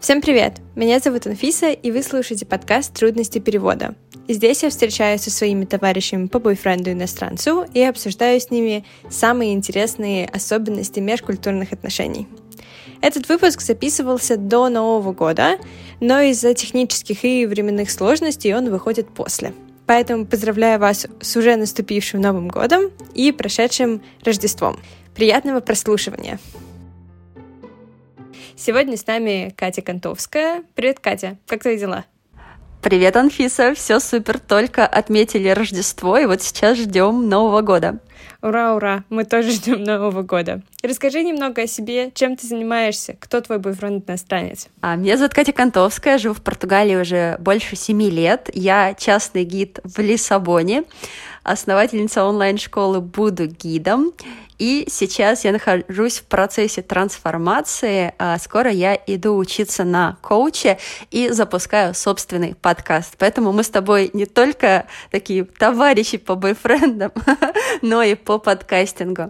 Всем привет! Меня зовут Анфиса, и вы слушаете подкаст «Трудности перевода». Здесь я встречаюсь со своими товарищами по бойфренду-иностранцу и обсуждаю с ними самые интересные особенности межкультурных отношений. Этот выпуск записывался до Нового года, но из-за технических и временных сложностей он выходит после. Поэтому поздравляю вас с уже наступившим Новым годом и прошедшим Рождеством. Приятного прослушивания! Сегодня с нами Катя Контовская. Привет, Катя. Как твои дела? Привет, Анфиса. Все супер. Только отметили Рождество, и вот сейчас ждем Нового года. Ура, ура! Мы тоже ждем Нового года. Расскажи немного о себе, чем ты занимаешься, кто твой бойфренд иностранец? А, меня зовут Катя Контовская, живу в Португалии уже больше семи лет. Я частный гид в Лиссабоне, основательница онлайн-школы «Буду гидом». И сейчас я нахожусь в процессе трансформации. А скоро я иду учиться на коуче и запускаю собственный подкаст. Поэтому мы с тобой не только такие товарищи по бойфрендам, но и по подкастингу.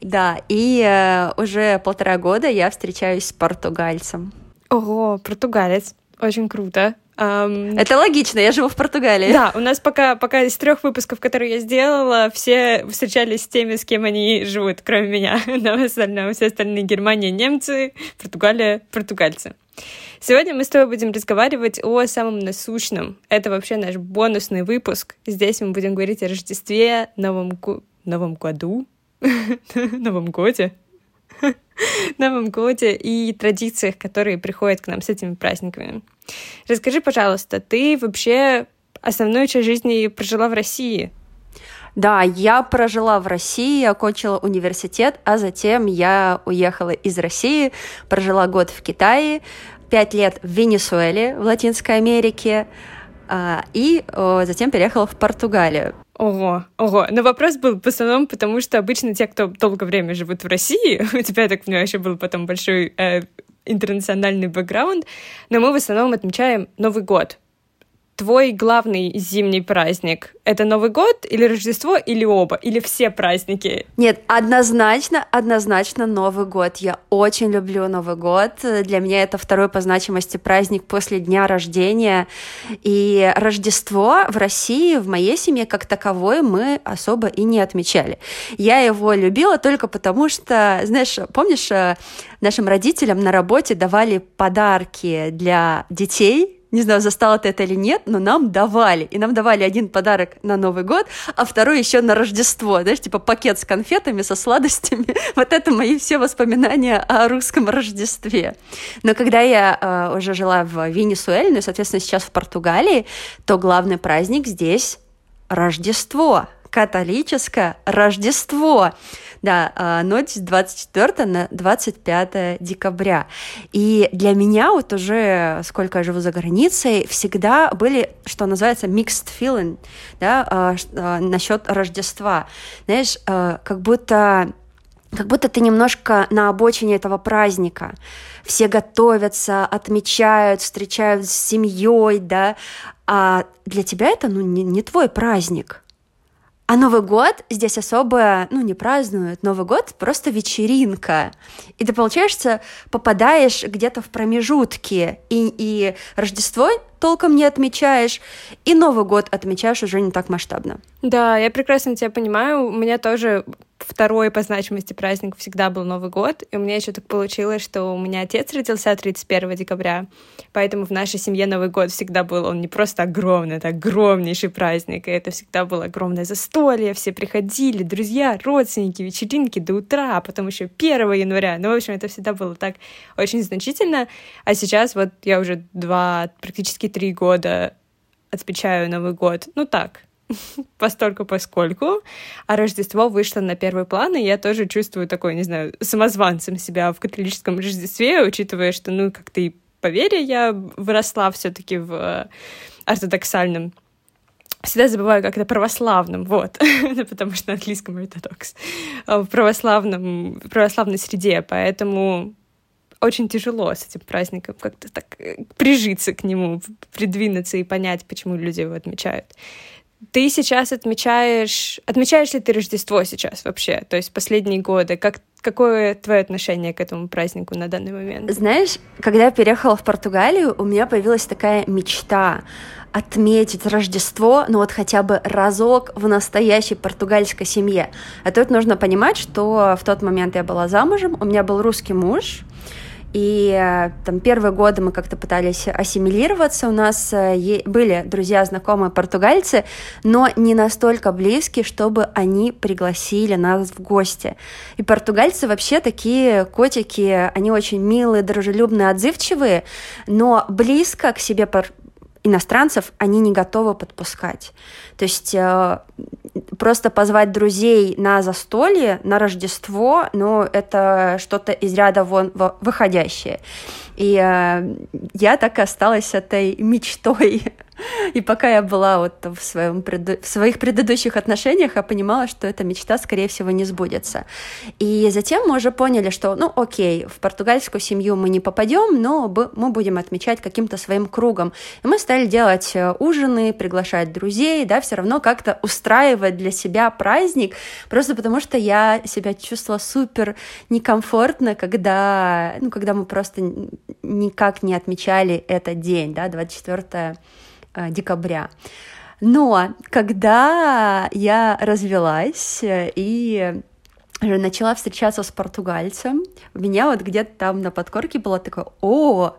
Да, и э, уже полтора года я встречаюсь с португальцем. Ого, португалец. Очень круто. Um, это логично, я живу в Португалии. Да, у нас пока, пока из трех выпусков, которые я сделала, все встречались с теми, с кем они живут, кроме меня. Но в остальном все остальные Германия, немцы, Португалия, португальцы. Сегодня мы с тобой будем разговаривать о самом насущном. Это вообще наш бонусный выпуск. Здесь мы будем говорить о Рождестве, Новом, гу... Новом году, Новом годе. Новом годе и традициях, которые приходят к нам с этими праздниками. Расскажи, пожалуйста, ты вообще основную часть жизни прожила в России? Да, я прожила в России, окончила университет, а затем я уехала из России, прожила год в Китае, пять лет в Венесуэле, в Латинской Америке, а, и затем переехала в Португалию. Ого, ого. Но вопрос был в основном, потому что обычно те, кто долгое время живут в России, у тебя, я так понимаю, еще был потом большой э, интернациональный бэкграунд, но мы в основном отмечаем Новый год твой главный зимний праздник — это Новый год или Рождество, или оба, или все праздники? Нет, однозначно, однозначно Новый год. Я очень люблю Новый год. Для меня это второй по значимости праздник после дня рождения. И Рождество в России, в моей семье как таковой, мы особо и не отмечали. Я его любила только потому, что, знаешь, помнишь, э, нашим родителям на работе давали подарки для детей, не знаю, застала ты это или нет, но нам давали. И нам давали один подарок на Новый год, а второй еще на Рождество. Знаешь, типа пакет с конфетами, со сладостями. Вот это мои все воспоминания о русском Рождестве. Но когда я э, уже жила в Венесуэле, ну и, соответственно, сейчас в Португалии, то главный праздник здесь Рождество католическое Рождество. Да, а, ночь с 24 на 25 декабря. И для меня вот уже, сколько я живу за границей, всегда были, что называется, mixed feeling, да, а, а, насчет Рождества. Знаешь, как будто как будто ты немножко на обочине этого праздника. Все готовятся, отмечают, встречают с семьей, да, а для тебя это ну, не, не твой праздник. А Новый год здесь особо, ну, не празднуют. Новый год просто вечеринка. И ты, получается, попадаешь где-то в промежутки. И, и Рождество толком не отмечаешь, и Новый год отмечаешь уже не так масштабно. Да, я прекрасно тебя понимаю. У меня тоже второй по значимости праздник всегда был Новый год, и у меня еще так получилось, что у меня отец родился 31 декабря, поэтому в нашей семье Новый год всегда был, он не просто огромный, это огромнейший праздник, и это всегда было огромное застолье, все приходили, друзья, родственники, вечеринки до утра, а потом еще 1 января, ну, в общем, это всегда было так очень значительно, а сейчас вот я уже два, практически три года отмечаю Новый год, ну так, постольку поскольку, а Рождество вышло на первый план, и я тоже чувствую такой, не знаю, самозванцем себя в католическом Рождестве, учитывая, что, ну, как-то и по вере я выросла все таки в э, ортодоксальном. Всегда забываю, как это православным, вот, потому что на английском ортодокс, э, в православном, в православной среде, поэтому очень тяжело с этим праздником как-то так э, прижиться к нему, придвинуться и понять, почему люди его отмечают. Ты сейчас отмечаешь... Отмечаешь ли ты Рождество сейчас вообще? То есть последние годы? Как, какое твое отношение к этому празднику на данный момент? Знаешь, когда я переехала в Португалию, у меня появилась такая мечта отметить Рождество, ну вот хотя бы разок в настоящей португальской семье. А тут нужно понимать, что в тот момент я была замужем, у меня был русский муж, и э, там первые годы мы как-то пытались ассимилироваться. У нас э, были друзья, знакомые португальцы, но не настолько близкие, чтобы они пригласили нас в гости. И португальцы вообще такие котики, они очень милые, дружелюбные, отзывчивые, но близко к себе иностранцев они не готовы подпускать. То есть э, просто позвать друзей на застолье, на Рождество, ну, это что-то из ряда вон выходящее. И э, я так и осталась этой мечтой и пока я была вот в, своем преду... в своих предыдущих отношениях, я понимала, что эта мечта, скорее всего, не сбудется. И затем мы уже поняли, что, ну, окей, в португальскую семью мы не попадем, но мы будем отмечать каким-то своим кругом. И мы стали делать э, ужины, приглашать друзей, да, все равно как-то устраивать для себя праздник, просто потому что я себя чувствовала супер некомфортно, когда, ну, когда мы просто никак не отмечали этот день, да, 24 Э, декабря. Но когда я развелась э, и начала встречаться с португальцем, у меня вот где-то там на подкорке было такое, о,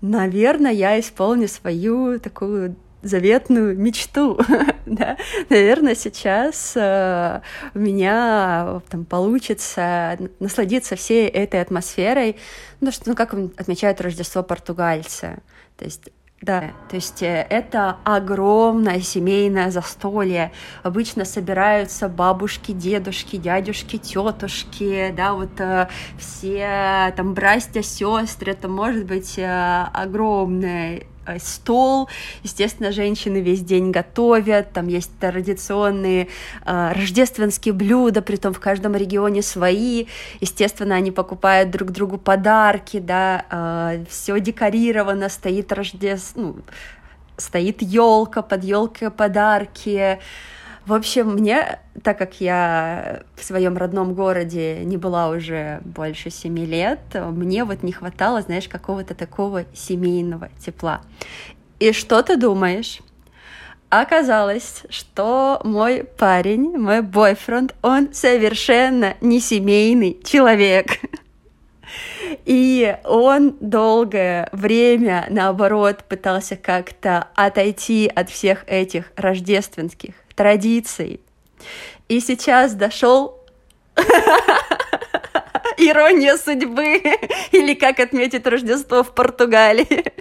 наверное, я исполню свою такую заветную мечту, да, наверное, сейчас э, у меня там получится насладиться всей этой атмосферой, ну что, ну как отмечают Рождество португальцы, то есть да, то есть э, это огромное семейное застолье. Обычно собираются бабушки, дедушки, дядюшки, тетушки, да, вот э, все там братья, сестры. Это может быть э, огромное Э, стол. Естественно, женщины весь день готовят, там есть традиционные э, рождественские блюда, при том в каждом регионе свои. Естественно, они покупают друг другу подарки, да, э, все декорировано, стоит рождество, ну, стоит елка, под елкой подарки. В общем, мне, так как я в своем родном городе не была уже больше семи лет, мне вот не хватало, знаешь, какого-то такого семейного тепла. И что ты думаешь? Оказалось, что мой парень, мой бойфренд, он совершенно не семейный человек. И он долгое время, наоборот, пытался как-то отойти от всех этих рождественских традиций. И сейчас дошел ирония судьбы, или как отметить Рождество в Португалии.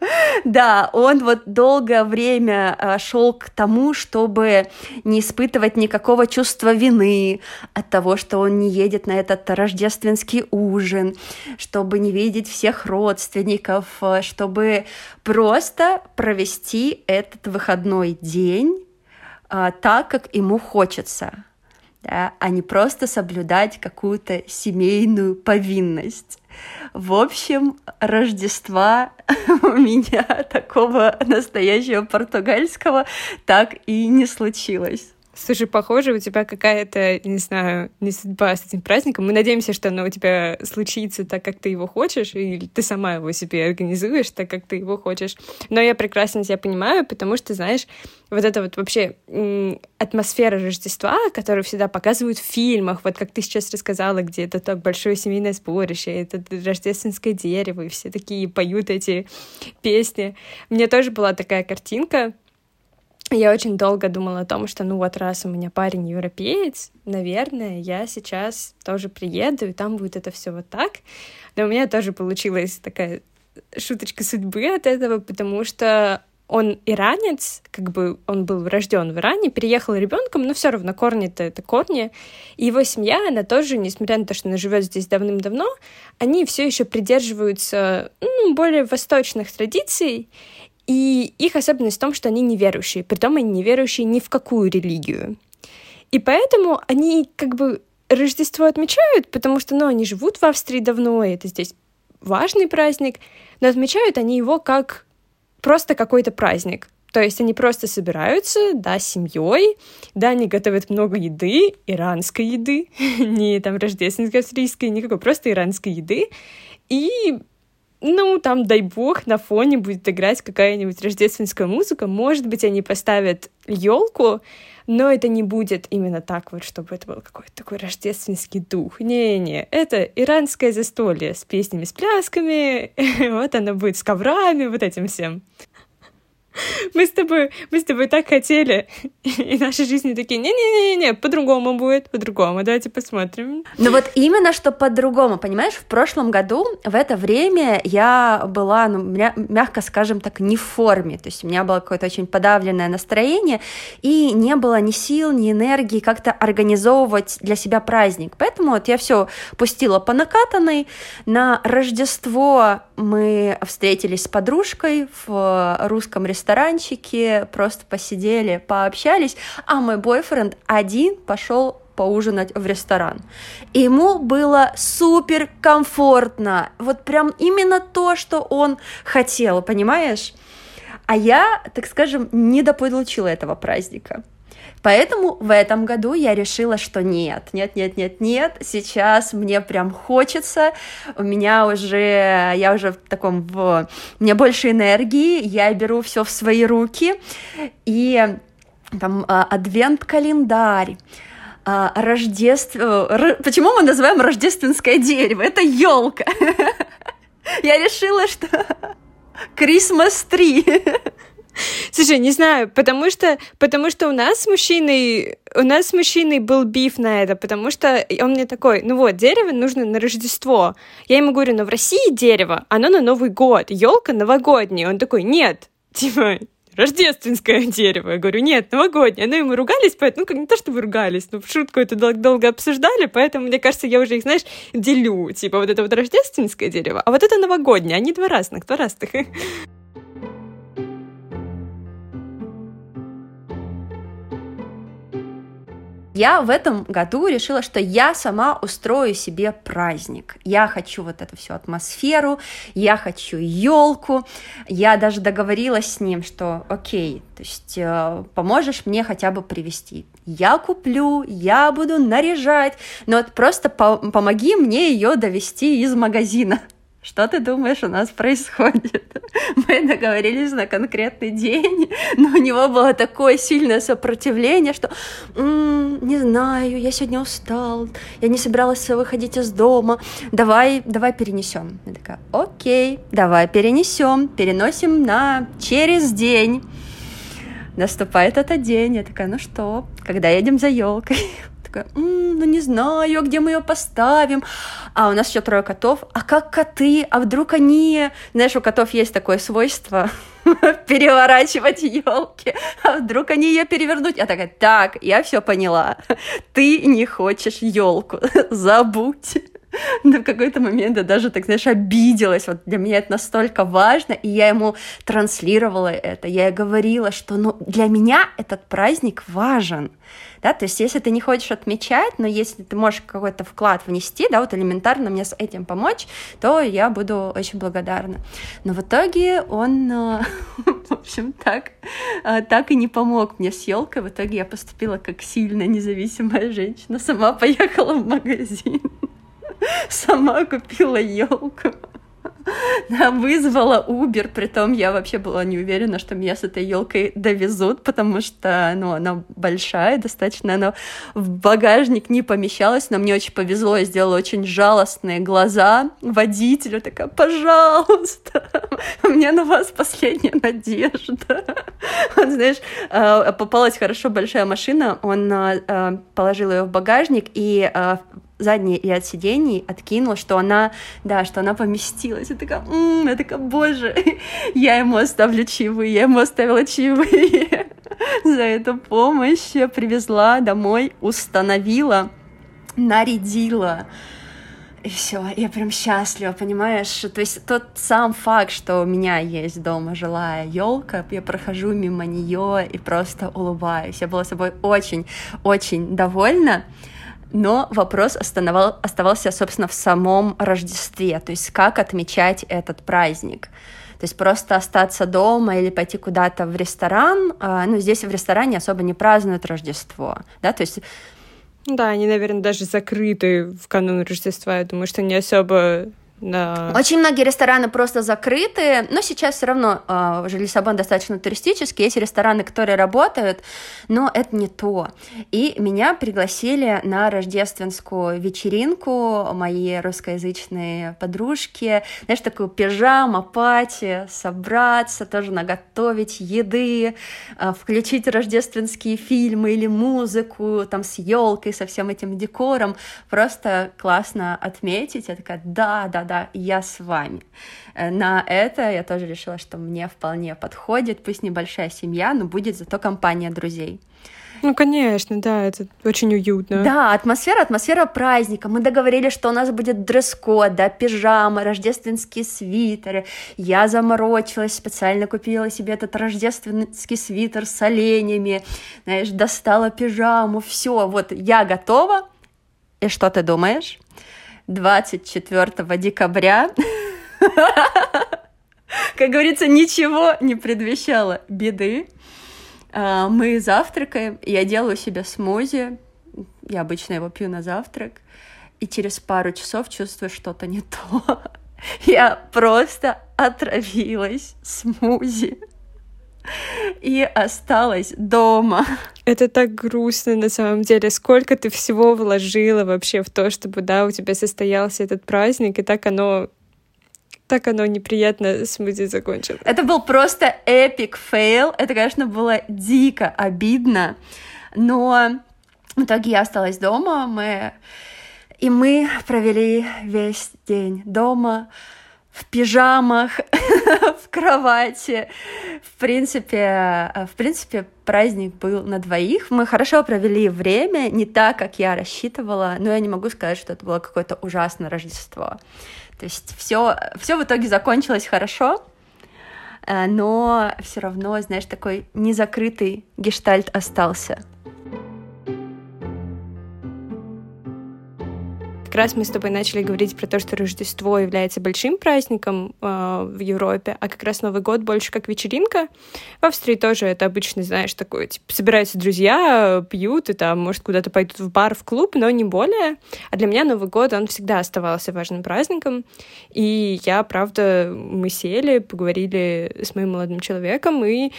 Да, он вот долгое время а, шел к тому, чтобы не испытывать никакого чувства вины от того, что он не едет на этот рождественский ужин, чтобы не видеть всех родственников, а, чтобы просто провести этот выходной день а, так, как ему хочется, да, а не просто соблюдать какую-то семейную повинность. В общем, Рождества у меня такого настоящего португальского так и не случилось. Слушай, похоже, у тебя какая-то, не знаю, не судьба с этим праздником. Мы надеемся, что оно у тебя случится так, как ты его хочешь, или ты сама его себе организуешь так, как ты его хочешь. Но я прекрасно тебя понимаю, потому что, знаешь, вот это вот вообще атмосфера Рождества, которую всегда показывают в фильмах, вот как ты сейчас рассказала, где это так большое семейное сборище, это рождественское дерево, и все такие поют эти песни. Мне тоже была такая картинка, я очень долго думала о том, что ну вот раз у меня парень европеец, наверное, я сейчас тоже приеду, и там будет это все вот так. Но у меня тоже получилась такая шуточка судьбы от этого, потому что он иранец, как бы он был рожден в Иране, переехал ребенком, но все равно корни-то это корни. И его семья, она тоже, несмотря на то, что она живет здесь давным-давно, они все еще придерживаются ну, более восточных традиций. И их особенность в том, что они неверующие, притом они неверующие ни в какую религию. И поэтому они как бы Рождество отмечают, потому что, ну, они живут в Австрии давно, и это здесь важный праздник, но отмечают они его как просто какой-то праздник. То есть они просто собираются, да, семьей, да, они готовят много еды, иранской еды, не там рождественской, австрийской, никакой, просто иранской еды. И ну, там, дай бог, на фоне будет играть какая-нибудь рождественская музыка. Может быть, они поставят елку, но это не будет именно так вот, чтобы это был какой-то такой рождественский дух. Не-не, это иранское застолье с песнями, с плясками, вот оно будет с коврами, вот этим всем мы с тобой, мы с тобой так хотели, и наши жизни такие, не-не-не-не, по-другому будет, по-другому, давайте посмотрим. Ну вот именно что по-другому, понимаешь, в прошлом году в это время я была, ну, мя- мягко скажем так, не в форме, то есть у меня было какое-то очень подавленное настроение, и не было ни сил, ни энергии как-то организовывать для себя праздник, поэтому вот я все пустила по накатанной, на Рождество мы встретились с подружкой в русском ресторане, ресторанчике, просто посидели, пообщались, а мой бойфренд один пошел поужинать в ресторан. Ему было супер комфортно. Вот прям именно то, что он хотел, понимаешь? А я, так скажем, не дополучила этого праздника. Поэтому в этом году я решила, что нет, нет, нет, нет, нет, сейчас мне прям хочется, у меня уже, я уже в таком, в, меня больше энергии, я беру все в свои руки, и там а, адвент-календарь, а, рождество... Почему мы называем рождественское дерево? Это елка. Я решила, что Christmas tree. Слушай, не знаю, потому что, потому что у нас с мужчиной, у нас с мужчиной был биф на это, потому что он мне такой, ну вот, дерево нужно на Рождество. Я ему говорю, но в России дерево, оно на Новый год, елка новогодняя. Он такой, нет, типа, рождественское дерево. Я говорю, нет, новогоднее. Ну, и мы ругались, поэтому, ну, не то, чтобы ругались, но в шутку это дол- долго обсуждали, поэтому, мне кажется, я уже их, знаешь, делю. Типа, вот это вот рождественское дерево, а вот это новогоднее. Они два разных, два разных. Я в этом году решила, что я сама устрою себе праздник. Я хочу вот эту всю атмосферу, я хочу елку. Я даже договорилась с ним, что окей, то есть э, поможешь мне хотя бы привезти. Я куплю, я буду наряжать, но вот просто по помоги мне ее довести из магазина. Что ты думаешь у нас происходит? Мы договорились на конкретный день, но у него было такое сильное сопротивление, что м-м, не знаю, я сегодня устал, я не собиралась выходить из дома, давай, давай перенесем. Я такая, окей, давай перенесем, переносим на через день. Наступает этот день, я такая, ну что, когда едем за елкой? такая, м-м, ну не знаю, где мы ее поставим. А у нас еще трое котов. А как коты? А вдруг они... Знаешь, у котов есть такое свойство переворачивать елки. А вдруг они ее перевернут? Я такая, так, я все поняла. Ты не хочешь елку. Забудь. В какой-то момент я даже, так знаешь, обиделась. Вот для меня это настолько важно, и я ему транслировала это. Я говорила, что ну, для меня этот праздник важен. Да, то есть если ты не хочешь отмечать, но если ты можешь какой-то вклад внести, да, вот элементарно мне с этим помочь, то я буду очень благодарна. Но в итоге он, э, в общем, так, э, так и не помог мне с елкой. В итоге я поступила как сильная независимая женщина, сама поехала в магазин. Сама купила елку. Да, вызвала Uber, притом я вообще была не уверена, что меня с этой елкой довезут, потому что, ну, она большая достаточно, она в багажник не помещалась, но мне очень повезло, я сделала очень жалостные глаза водителю, такая, пожалуйста, у меня на вас последняя надежда. Он, знаешь, а, попалась хорошо большая машина, он а, а, положил ее в багажник, и задние ряд сидений откинула, что она, да, что она поместилась. Я такая, м-м", я такая, боже, я ему оставлю чаевые, я ему оставила чаевые за эту помощь, привезла домой, установила, нарядила. И все, я прям счастлива, понимаешь? То есть тот сам факт, что у меня есть дома жилая елка, я прохожу мимо нее и просто улыбаюсь. Я была собой очень-очень довольна. Но вопрос оставал, оставался, собственно, в самом Рождестве, то есть как отмечать этот праздник. То есть просто остаться дома или пойти куда-то в ресторан. А, ну, здесь в ресторане особо не празднуют Рождество, да, то есть да, они, наверное, даже закрыты в канун Рождества. Я думаю, что не особо да. Очень многие рестораны просто закрыты, но сейчас все равно э, Лиссабон достаточно туристический, есть рестораны, которые работают, но это не то. И меня пригласили на рождественскую вечеринку мои русскоязычные подружки, знаешь, такую пижама, пати, собраться, тоже наготовить еды, э, включить рождественские фильмы или музыку, там с елкой, со всем этим декором, просто классно отметить. Я такая, да, да, да, я с вами. Э, на это я тоже решила, что мне вполне подходит, пусть небольшая семья, но будет зато компания друзей. Ну, конечно, да, это очень уютно. Да, атмосфера, атмосфера праздника. Мы договорились, что у нас будет дресс-код, да, пижама, рождественские свитеры. Я заморочилась, специально купила себе этот рождественский свитер с оленями, знаешь, достала пижаму, все, вот я готова. И что ты думаешь? 24 декабря. Как говорится, ничего не предвещало беды. А, мы завтракаем, я делаю себе смузи, я обычно его пью на завтрак, и через пару часов чувствую что-то не то. Я просто отравилась смузи и осталась дома. Это так грустно на самом деле. Сколько ты всего вложила вообще в то, чтобы, да, у тебя состоялся этот праздник, и так оно так оно неприятно смузи закончилось. Это был просто epic fail. Это, конечно, было дико обидно. Но в итоге я осталась дома. Мы... И мы провели весь день дома в пижамах, в кровати. В принципе, в принципе, праздник был на двоих. Мы хорошо провели время, не так, как я рассчитывала, но я не могу сказать, что это было какое-то ужасное Рождество. То есть все, все в итоге закончилось хорошо, э, но все равно, знаешь, такой незакрытый гештальт остался. Раз мы с тобой начали говорить про то, что Рождество является большим праздником э, в Европе, а как раз Новый год больше как вечеринка. В Австрии тоже это обычно, знаешь, такое, типа, собираются друзья, пьют и там, может, куда-то пойдут в бар, в клуб, но не более. А для меня Новый год, он всегда оставался важным праздником. И я, правда, мы сели, поговорили с моим молодым человеком и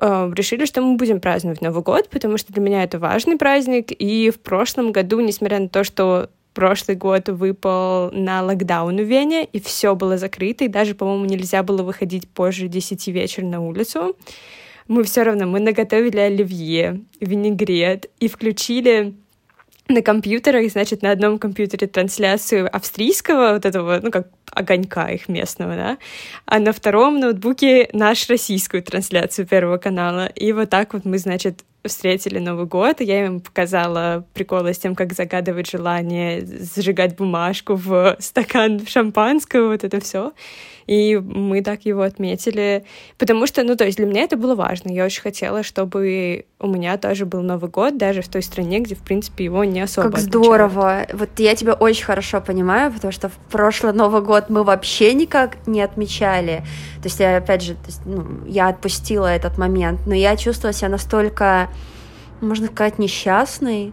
э, решили, что мы будем праздновать Новый год, потому что для меня это важный праздник. И в прошлом году, несмотря на то, что прошлый год выпал на локдаун в Вене, и все было закрыто, и даже, по-моему, нельзя было выходить позже 10 вечера на улицу. Мы все равно, мы наготовили оливье, винегрет и включили на компьютерах, значит, на одном компьютере трансляцию австрийского, вот этого, ну, как огонька их местного, да, а на втором ноутбуке наш российскую трансляцию Первого канала. И вот так вот мы, значит, встретили Новый год, и я им показала приколы с тем, как загадывать желание, зажигать бумажку в стакан шампанского, вот это все. И мы так его отметили, потому что, ну, то есть для меня это было важно. Я очень хотела, чтобы у меня тоже был Новый год, даже в той стране, где, в принципе, его не особо Как здорово! Вот я тебя очень хорошо понимаю, потому что в прошлый Новый год мы вообще никак не отмечали. То есть я, опять же, есть, ну, я отпустила этот момент, но я чувствовала себя настолько, можно сказать, несчастной,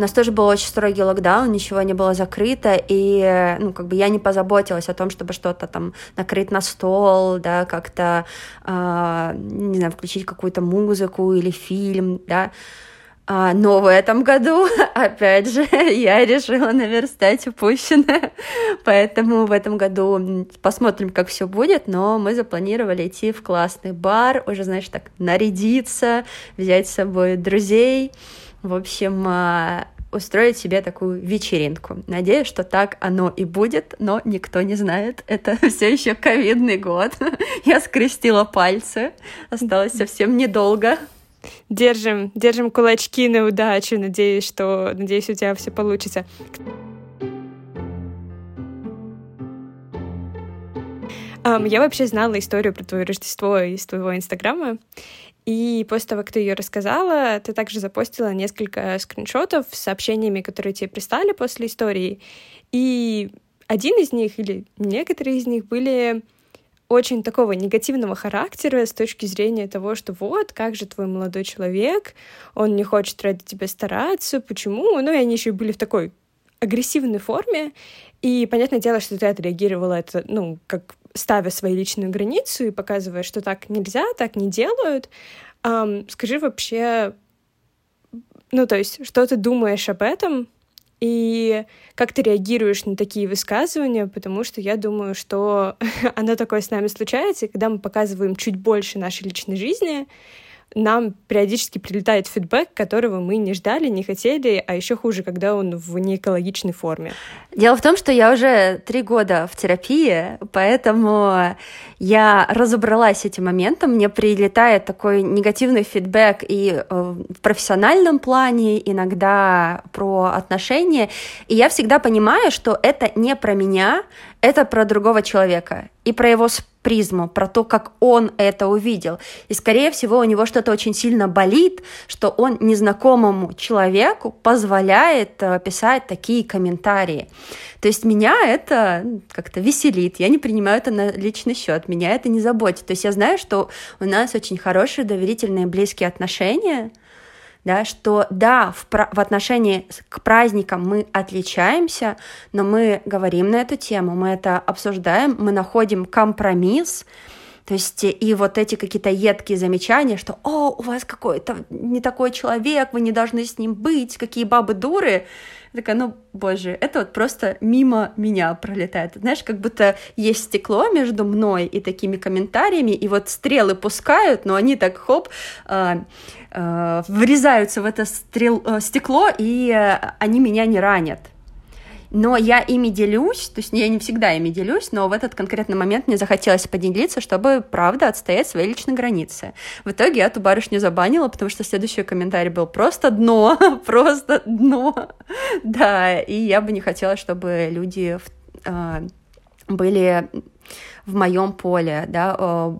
у нас тоже был очень строгий локдаун, ничего не было закрыто, и, ну, как бы я не позаботилась о том, чтобы что-то там накрыть на стол, да, как-то, э, не знаю, включить какую-то музыку или фильм, да, а, но в этом году, опять же, я решила наверстать упущенное. Поэтому в этом году посмотрим, как все будет. Но мы запланировали идти в классный бар, уже, знаешь, так нарядиться, взять с собой друзей. В общем, а, устроить себе такую вечеринку. Надеюсь, что так оно и будет, но никто не знает. Это все еще ковидный год. Я скрестила пальцы. Осталось совсем недолго. Держим, держим кулачки на удачу. Надеюсь, что, надеюсь, у тебя все получится. Um, я вообще знала историю про твое Рождество из твоего Инстаграма, И после того, как ты ее рассказала, ты также запостила несколько скриншотов с сообщениями, которые тебе прислали после истории. И один из них или некоторые из них были очень такого негативного характера с точки зрения того, что вот, как же твой молодой человек, он не хочет ради тебя стараться, почему? Ну, и они еще были в такой агрессивной форме, и понятное дело, что ты отреагировала это, ну, как ставя свою личную границу и показывая, что так нельзя, так не делают. Um, скажи вообще, ну, то есть, что ты думаешь об этом, и как ты реагируешь на такие высказывания, потому что я думаю, что оно такое с нами случается, и когда мы показываем чуть больше нашей личной жизни, нам периодически прилетает фидбэк, которого мы не ждали, не хотели, а еще хуже, когда он в неэкологичной форме. Дело в том, что я уже три года в терапии, поэтому я разобралась с этим моментом. Мне прилетает такой негативный фидбэк и э, в профессиональном плане, иногда про отношения. И я всегда понимаю, что это не про меня, это про другого человека и про его призму, про то, как он это увидел. И, скорее всего, у него что-то очень сильно болит, что он незнакомому человеку позволяет э, писать такие комментарии. То есть меня это как-то веселит, я не принимаю это на личный счет, меня это не заботит. То есть я знаю, что у нас очень хорошие, доверительные, близкие отношения, да, что да, в, в отношении к праздникам мы отличаемся, но мы говорим на эту тему, мы это обсуждаем, мы находим компромисс, то есть и вот эти какие-то едкие замечания, что «О, у вас какой-то не такой человек, вы не должны с ним быть, какие бабы дуры», такая, ну, боже, это вот просто мимо меня пролетает. Знаешь, как будто есть стекло между мной и такими комментариями, и вот стрелы пускают, но они так хоп, э, э, врезаются в это стрел, э, стекло, и э, они меня не ранят но я ими делюсь, то есть я не всегда ими делюсь, но в этот конкретный момент мне захотелось поделиться, чтобы, правда, отстоять свои личные границы. В итоге я эту барышню забанила, потому что следующий комментарий был просто дно, просто дно. Да, и я бы не хотела, чтобы люди э, были в моем поле, да, э,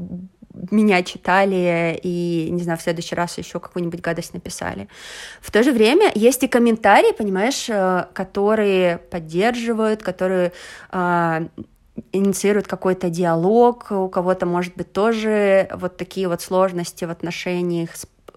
меня читали и, не знаю, в следующий раз еще какую-нибудь гадость написали. В то же время есть и комментарии, понимаешь, э, которые поддерживают, которые э, инициируют какой-то диалог, у кого-то, может быть, тоже вот такие вот сложности в отношениях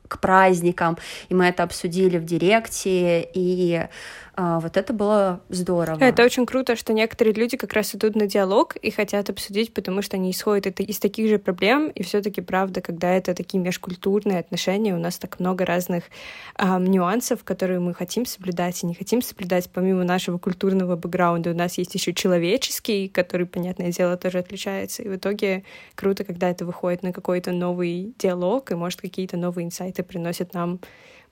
к праздникам, и мы это обсудили в директе, и вот это было здорово. Это очень круто, что некоторые люди как раз идут на диалог и хотят обсудить, потому что они исходят это из таких же проблем, и все таки правда, когда это такие межкультурные отношения, у нас так много разных эм, нюансов, которые мы хотим соблюдать и не хотим соблюдать, помимо нашего культурного бэкграунда, у нас есть еще человеческий, который, понятное дело, тоже отличается, и в итоге круто, когда это выходит на какой-то новый диалог, и, может, какие-то новые инсайты приносят нам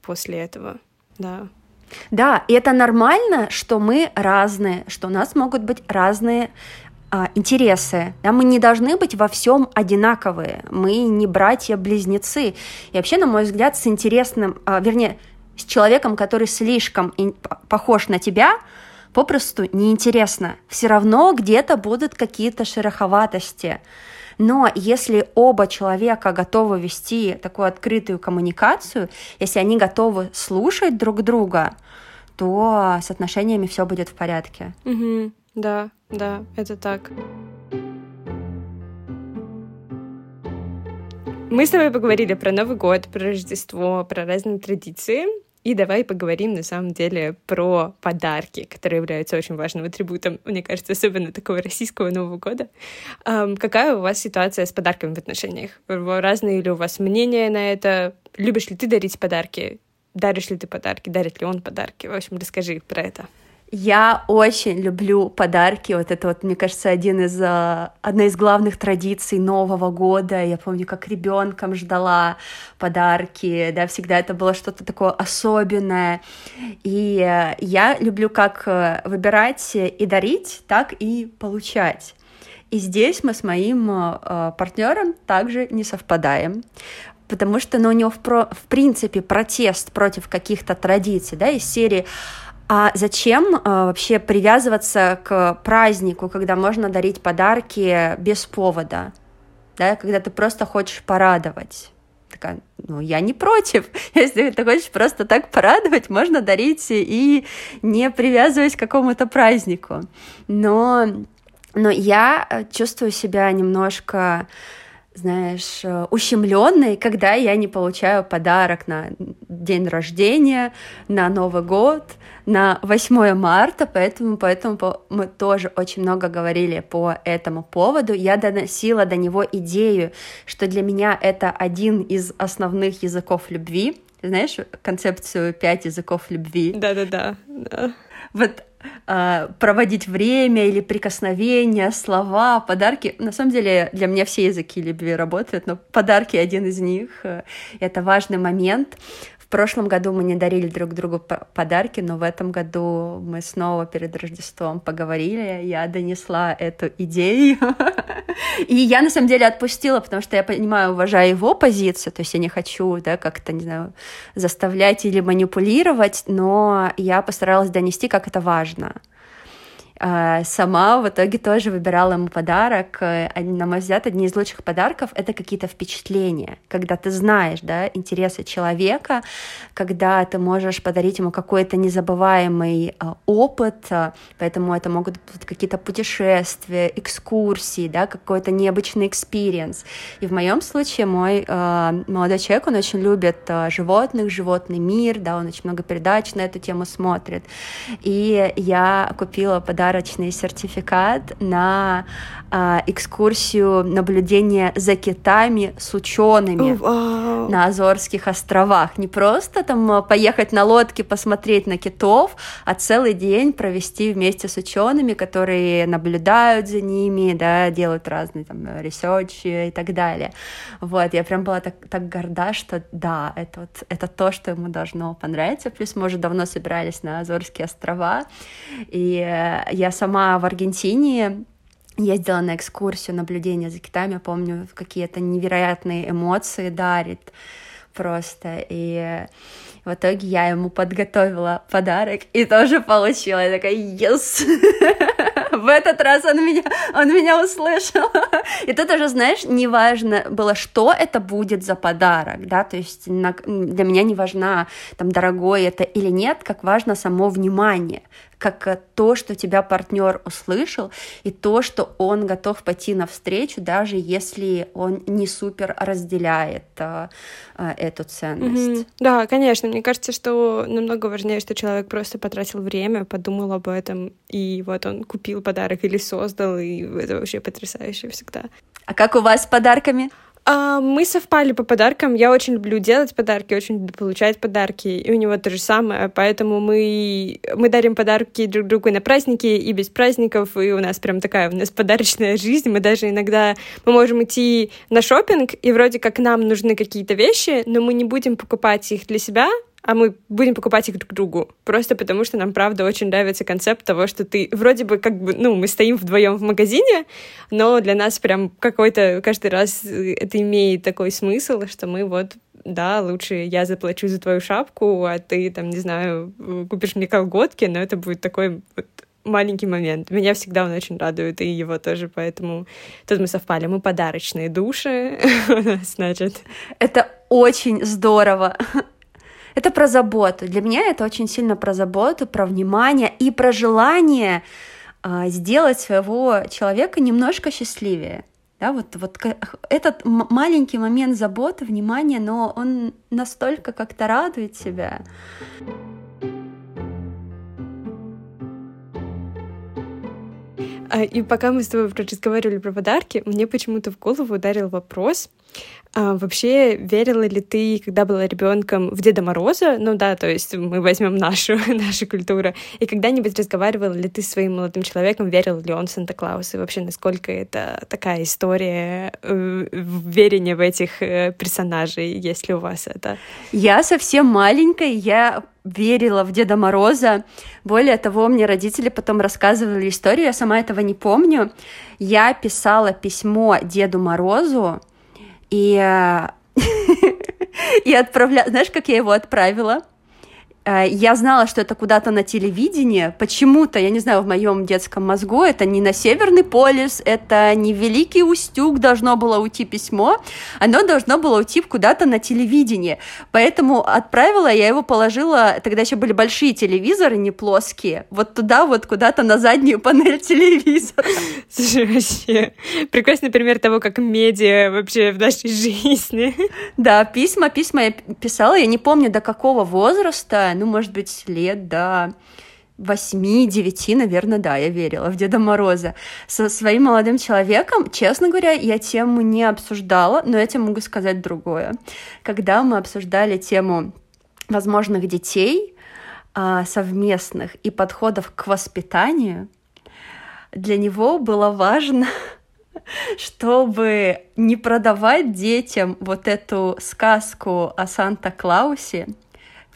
после этого, да. Да, и это нормально, что мы разные, что у нас могут быть разные а, интересы. Да, мы не должны быть во всем одинаковые. Мы не братья-близнецы. И вообще, на мой взгляд, с интересным, а, вернее, с человеком, который слишком похож на тебя, попросту неинтересно. Все равно где-то будут какие-то шероховатости. Но если оба человека готовы вести такую открытую коммуникацию, если они готовы слушать друг друга, то с отношениями все будет в порядке. Угу. Да, да, это так. Мы с тобой поговорили про Новый год, про Рождество, про разные традиции. И давай поговорим на самом деле про подарки, которые являются очень важным атрибутом, мне кажется, особенно такого российского Нового года. Um, какая у вас ситуация с подарками в отношениях? Разные ли у вас мнения на это? Любишь ли ты дарить подарки? Даришь ли ты подарки? Дарит ли он подарки? В общем, расскажи про это. Я очень люблю подарки. Вот это вот, мне кажется, один из, а, одна из главных традиций Нового года. Я помню, как ребенком ждала подарки, да, всегда это было что-то такое особенное. И э, я люблю как э, выбирать и дарить, так и получать. И здесь мы с моим э, партнером также не совпадаем потому что ну, у него в, про, в принципе протест против каких-то традиций, да, из серии а зачем э, вообще привязываться к празднику, когда можно дарить подарки без повода, да, когда ты просто хочешь порадовать? такая, ну, я не против. Если ты хочешь просто так порадовать, можно дарить и не привязываясь к какому-то празднику. Но, но я чувствую себя немножко знаешь, ущемленной, когда я не получаю подарок на день рождения, на Новый год, на 8 марта, поэтому, поэтому мы тоже очень много говорили по этому поводу. Я доносила до него идею, что для меня это один из основных языков любви. Знаешь концепцию пять языков любви? Да-да-да. Вот проводить время или прикосновения, слова, подарки. На самом деле для меня все языки любви работают, но подарки один из них. Э, это важный момент прошлом году мы не дарили друг другу подарки, но в этом году мы снова перед Рождеством поговорили, я донесла эту идею. И я на самом деле отпустила, потому что я понимаю, уважаю его позицию, то есть я не хочу, да, как-то, не знаю, заставлять или манипулировать, но я постаралась донести, как это важно. А, сама в итоге тоже выбирала ему подарок. Э, на мой взгляд, одни из лучших подарков — это какие-то впечатления, когда ты знаешь да, интересы человека, когда ты можешь подарить ему какой-то незабываемый а, опыт, а, поэтому это могут быть какие-то путешествия, экскурсии, да, какой-то необычный experience. И в моем случае мой молодой человек, он очень любит животных, животный мир, да, он очень много передач на эту тему смотрит. И я купила подарок подарочный сертификат на а, экскурсию наблюдения за китами с учеными на Азорских островах. Не просто там а, поехать на лодке посмотреть на китов, а целый день провести вместе с учеными, которые наблюдают за ними, да, делают разные там ресерчи и так далее. Вот, я прям была так, так горда, что да, это вот это то, что ему должно понравиться. Плюс мы уже давно собирались на Азорские острова, и э, я сама в Аргентине ездила на экскурсию наблюдения за китами, помню, какие-то невероятные эмоции дарит просто. И в итоге я ему подготовила подарок и тоже получила. Я такая, yes! В этот раз он меня, он меня услышал. И тут уже, знаешь, неважно было, что это будет за подарок, да, то есть для меня не важно, там, дорогой это или нет, как важно само внимание, как э, то, что тебя партнер услышал, и то, что он готов пойти навстречу, даже если он не супер разделяет а, а, эту ценность. Mm-hmm. Да, конечно. Мне кажется, что намного важнее, что человек просто потратил время, подумал об этом, и вот он купил подарок или создал, и это вообще потрясающе всегда. А как у вас с подарками? А, мы совпали по подаркам. Я очень люблю делать подарки, очень люблю получать подарки. И у него то же самое. Поэтому мы, мы дарим подарки друг другу на праздники и без праздников. И у нас прям такая у нас подарочная жизнь. Мы даже иногда мы можем идти на шопинг, и вроде как нам нужны какие-то вещи, но мы не будем покупать их для себя, а мы будем покупать их друг другу. Просто потому, что нам, правда, очень нравится концепт того, что ты вроде бы как бы, ну, мы стоим вдвоем в магазине, но для нас прям какой-то каждый раз это имеет такой смысл, что мы вот да, лучше я заплачу за твою шапку, а ты, там, не знаю, купишь мне колготки, но это будет такой вот маленький момент. Меня всегда он очень радует, и его тоже, поэтому тут мы совпали. Мы подарочные души, значит. Это очень здорово. Это про заботу. Для меня это очень сильно про заботу, про внимание и про желание а, сделать своего человека немножко счастливее. Да, вот, вот этот маленький момент заботы, внимания, но он настолько как-то радует себя. И пока мы с тобой разговаривали про подарки, мне почему-то в голову ударил вопрос, а вообще, верила ли ты, когда была ребенком, в Деда Мороза? Ну да, то есть мы возьмем нашу, нашу культуру. И когда-нибудь разговаривала ли ты с своим молодым человеком, верил ли он в Санта-Клауса? И вообще, насколько это такая история э, верения в этих э, персонажей, есть ли у вас это? Я совсем маленькая, я верила в Деда Мороза. Более того, мне родители потом рассказывали историю, я сама этого не помню. Я писала письмо Деду Морозу, и, и отправляла... Знаешь, как я его отправила? Э, я знала, что это куда-то на телевидении. Почему-то, я не знаю, в моем детском мозгу это не на Северный полюс, это не Великий Устюг должно было уйти письмо, оно должно было уйти куда-то на телевидении. Поэтому отправила, я его положила, тогда еще были большие телевизоры, не плоские, вот туда вот куда-то на заднюю панель телевизора. Слушай, вообще прекрасный пример того, как медиа вообще в нашей жизни. Да, письма, письма я писала, я не помню до какого возраста, знаю, ну, может быть, лет до восьми-девяти, наверное, да, я верила в Деда Мороза. Со своим молодым человеком, честно говоря, я тему не обсуждала, но я тебе могу сказать другое. Когда мы обсуждали тему возможных детей, а, совместных и подходов к воспитанию, для него было важно чтобы не продавать детям вот эту сказку о Санта-Клаусе,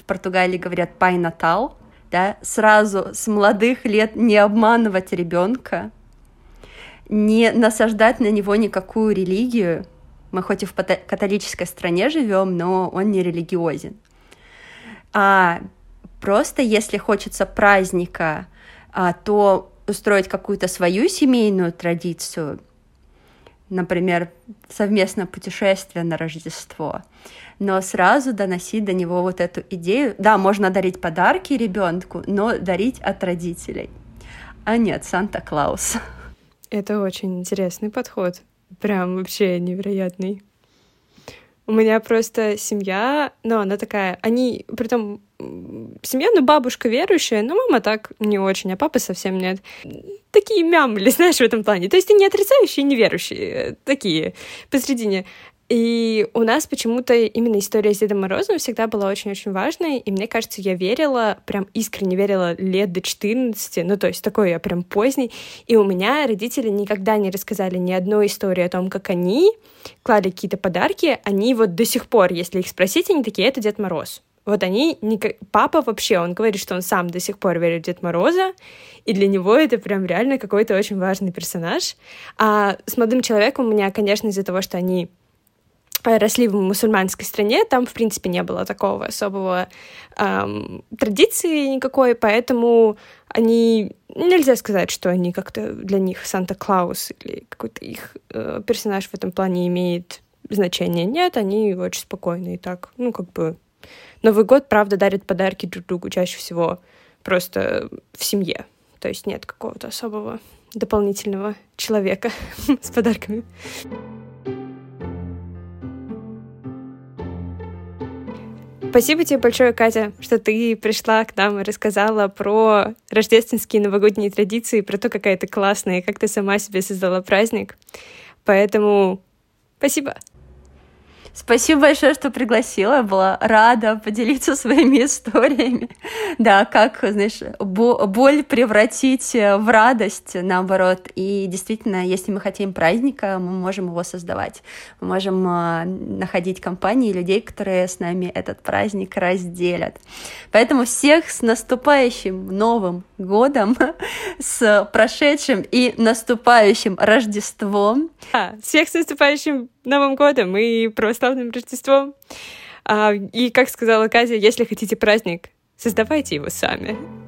Португалии говорят «пай натал», да, сразу с молодых лет не обманывать ребенка, не насаждать на него никакую религию. Мы хоть и в католической стране живем, но он не религиозен. А просто если хочется праздника, а, то устроить какую-то свою семейную традицию, например, совместное путешествие на Рождество, но сразу доносить до него вот эту идею. Да, можно дарить подарки ребенку, но дарить от родителей, а не от Санта-Клауса. Это очень интересный подход. Прям вообще невероятный. У меня просто семья, ну, она такая, они, при том семья, ну, бабушка верующая, но мама так не очень, а папа совсем нет. Такие мямли, знаешь, в этом плане. То есть и не отрицающие, не верующие, э, такие посредине. И у нас почему-то именно история с Дедом Морозом всегда была очень-очень важной, и мне кажется, я верила, прям искренне верила лет до 14, ну то есть такой я прям поздний, и у меня родители никогда не рассказали ни одной истории о том, как они клали какие-то подарки, они вот до сих пор, если их спросить, они такие, это Дед Мороз. Вот они, папа вообще, он говорит, что он сам до сих пор верит в Дед Мороза, и для него это прям реально какой-то очень важный персонаж. А с молодым человеком у меня, конечно, из-за того, что они росли в мусульманской стране, там, в принципе, не было такого особого эм, традиции никакой, поэтому они... Нельзя сказать, что они как-то для них Санта-Клаус или какой-то их э, персонаж в этом плане имеет значение. Нет, они очень спокойные так, ну, как бы... Новый год, правда, дарят подарки друг другу чаще всего просто в семье. То есть нет какого-то особого дополнительного человека с подарками. Спасибо тебе большое, Катя, что ты пришла к нам и рассказала про рождественские новогодние традиции, про то, какая ты классная, и как ты сама себе создала праздник. Поэтому спасибо. Спасибо большое, что пригласила. Была рада поделиться своими историями. Да, как, знаешь, боль превратить в радость, наоборот. И действительно, если мы хотим праздника, мы можем его создавать. Мы можем а, находить компании людей, которые с нами этот праздник разделят. Поэтому всех с наступающим Новым годом, с прошедшим и наступающим Рождеством. А, всех с наступающим Новым годом и православным Рождеством. А, и, как сказала Катя, если хотите праздник, создавайте его сами.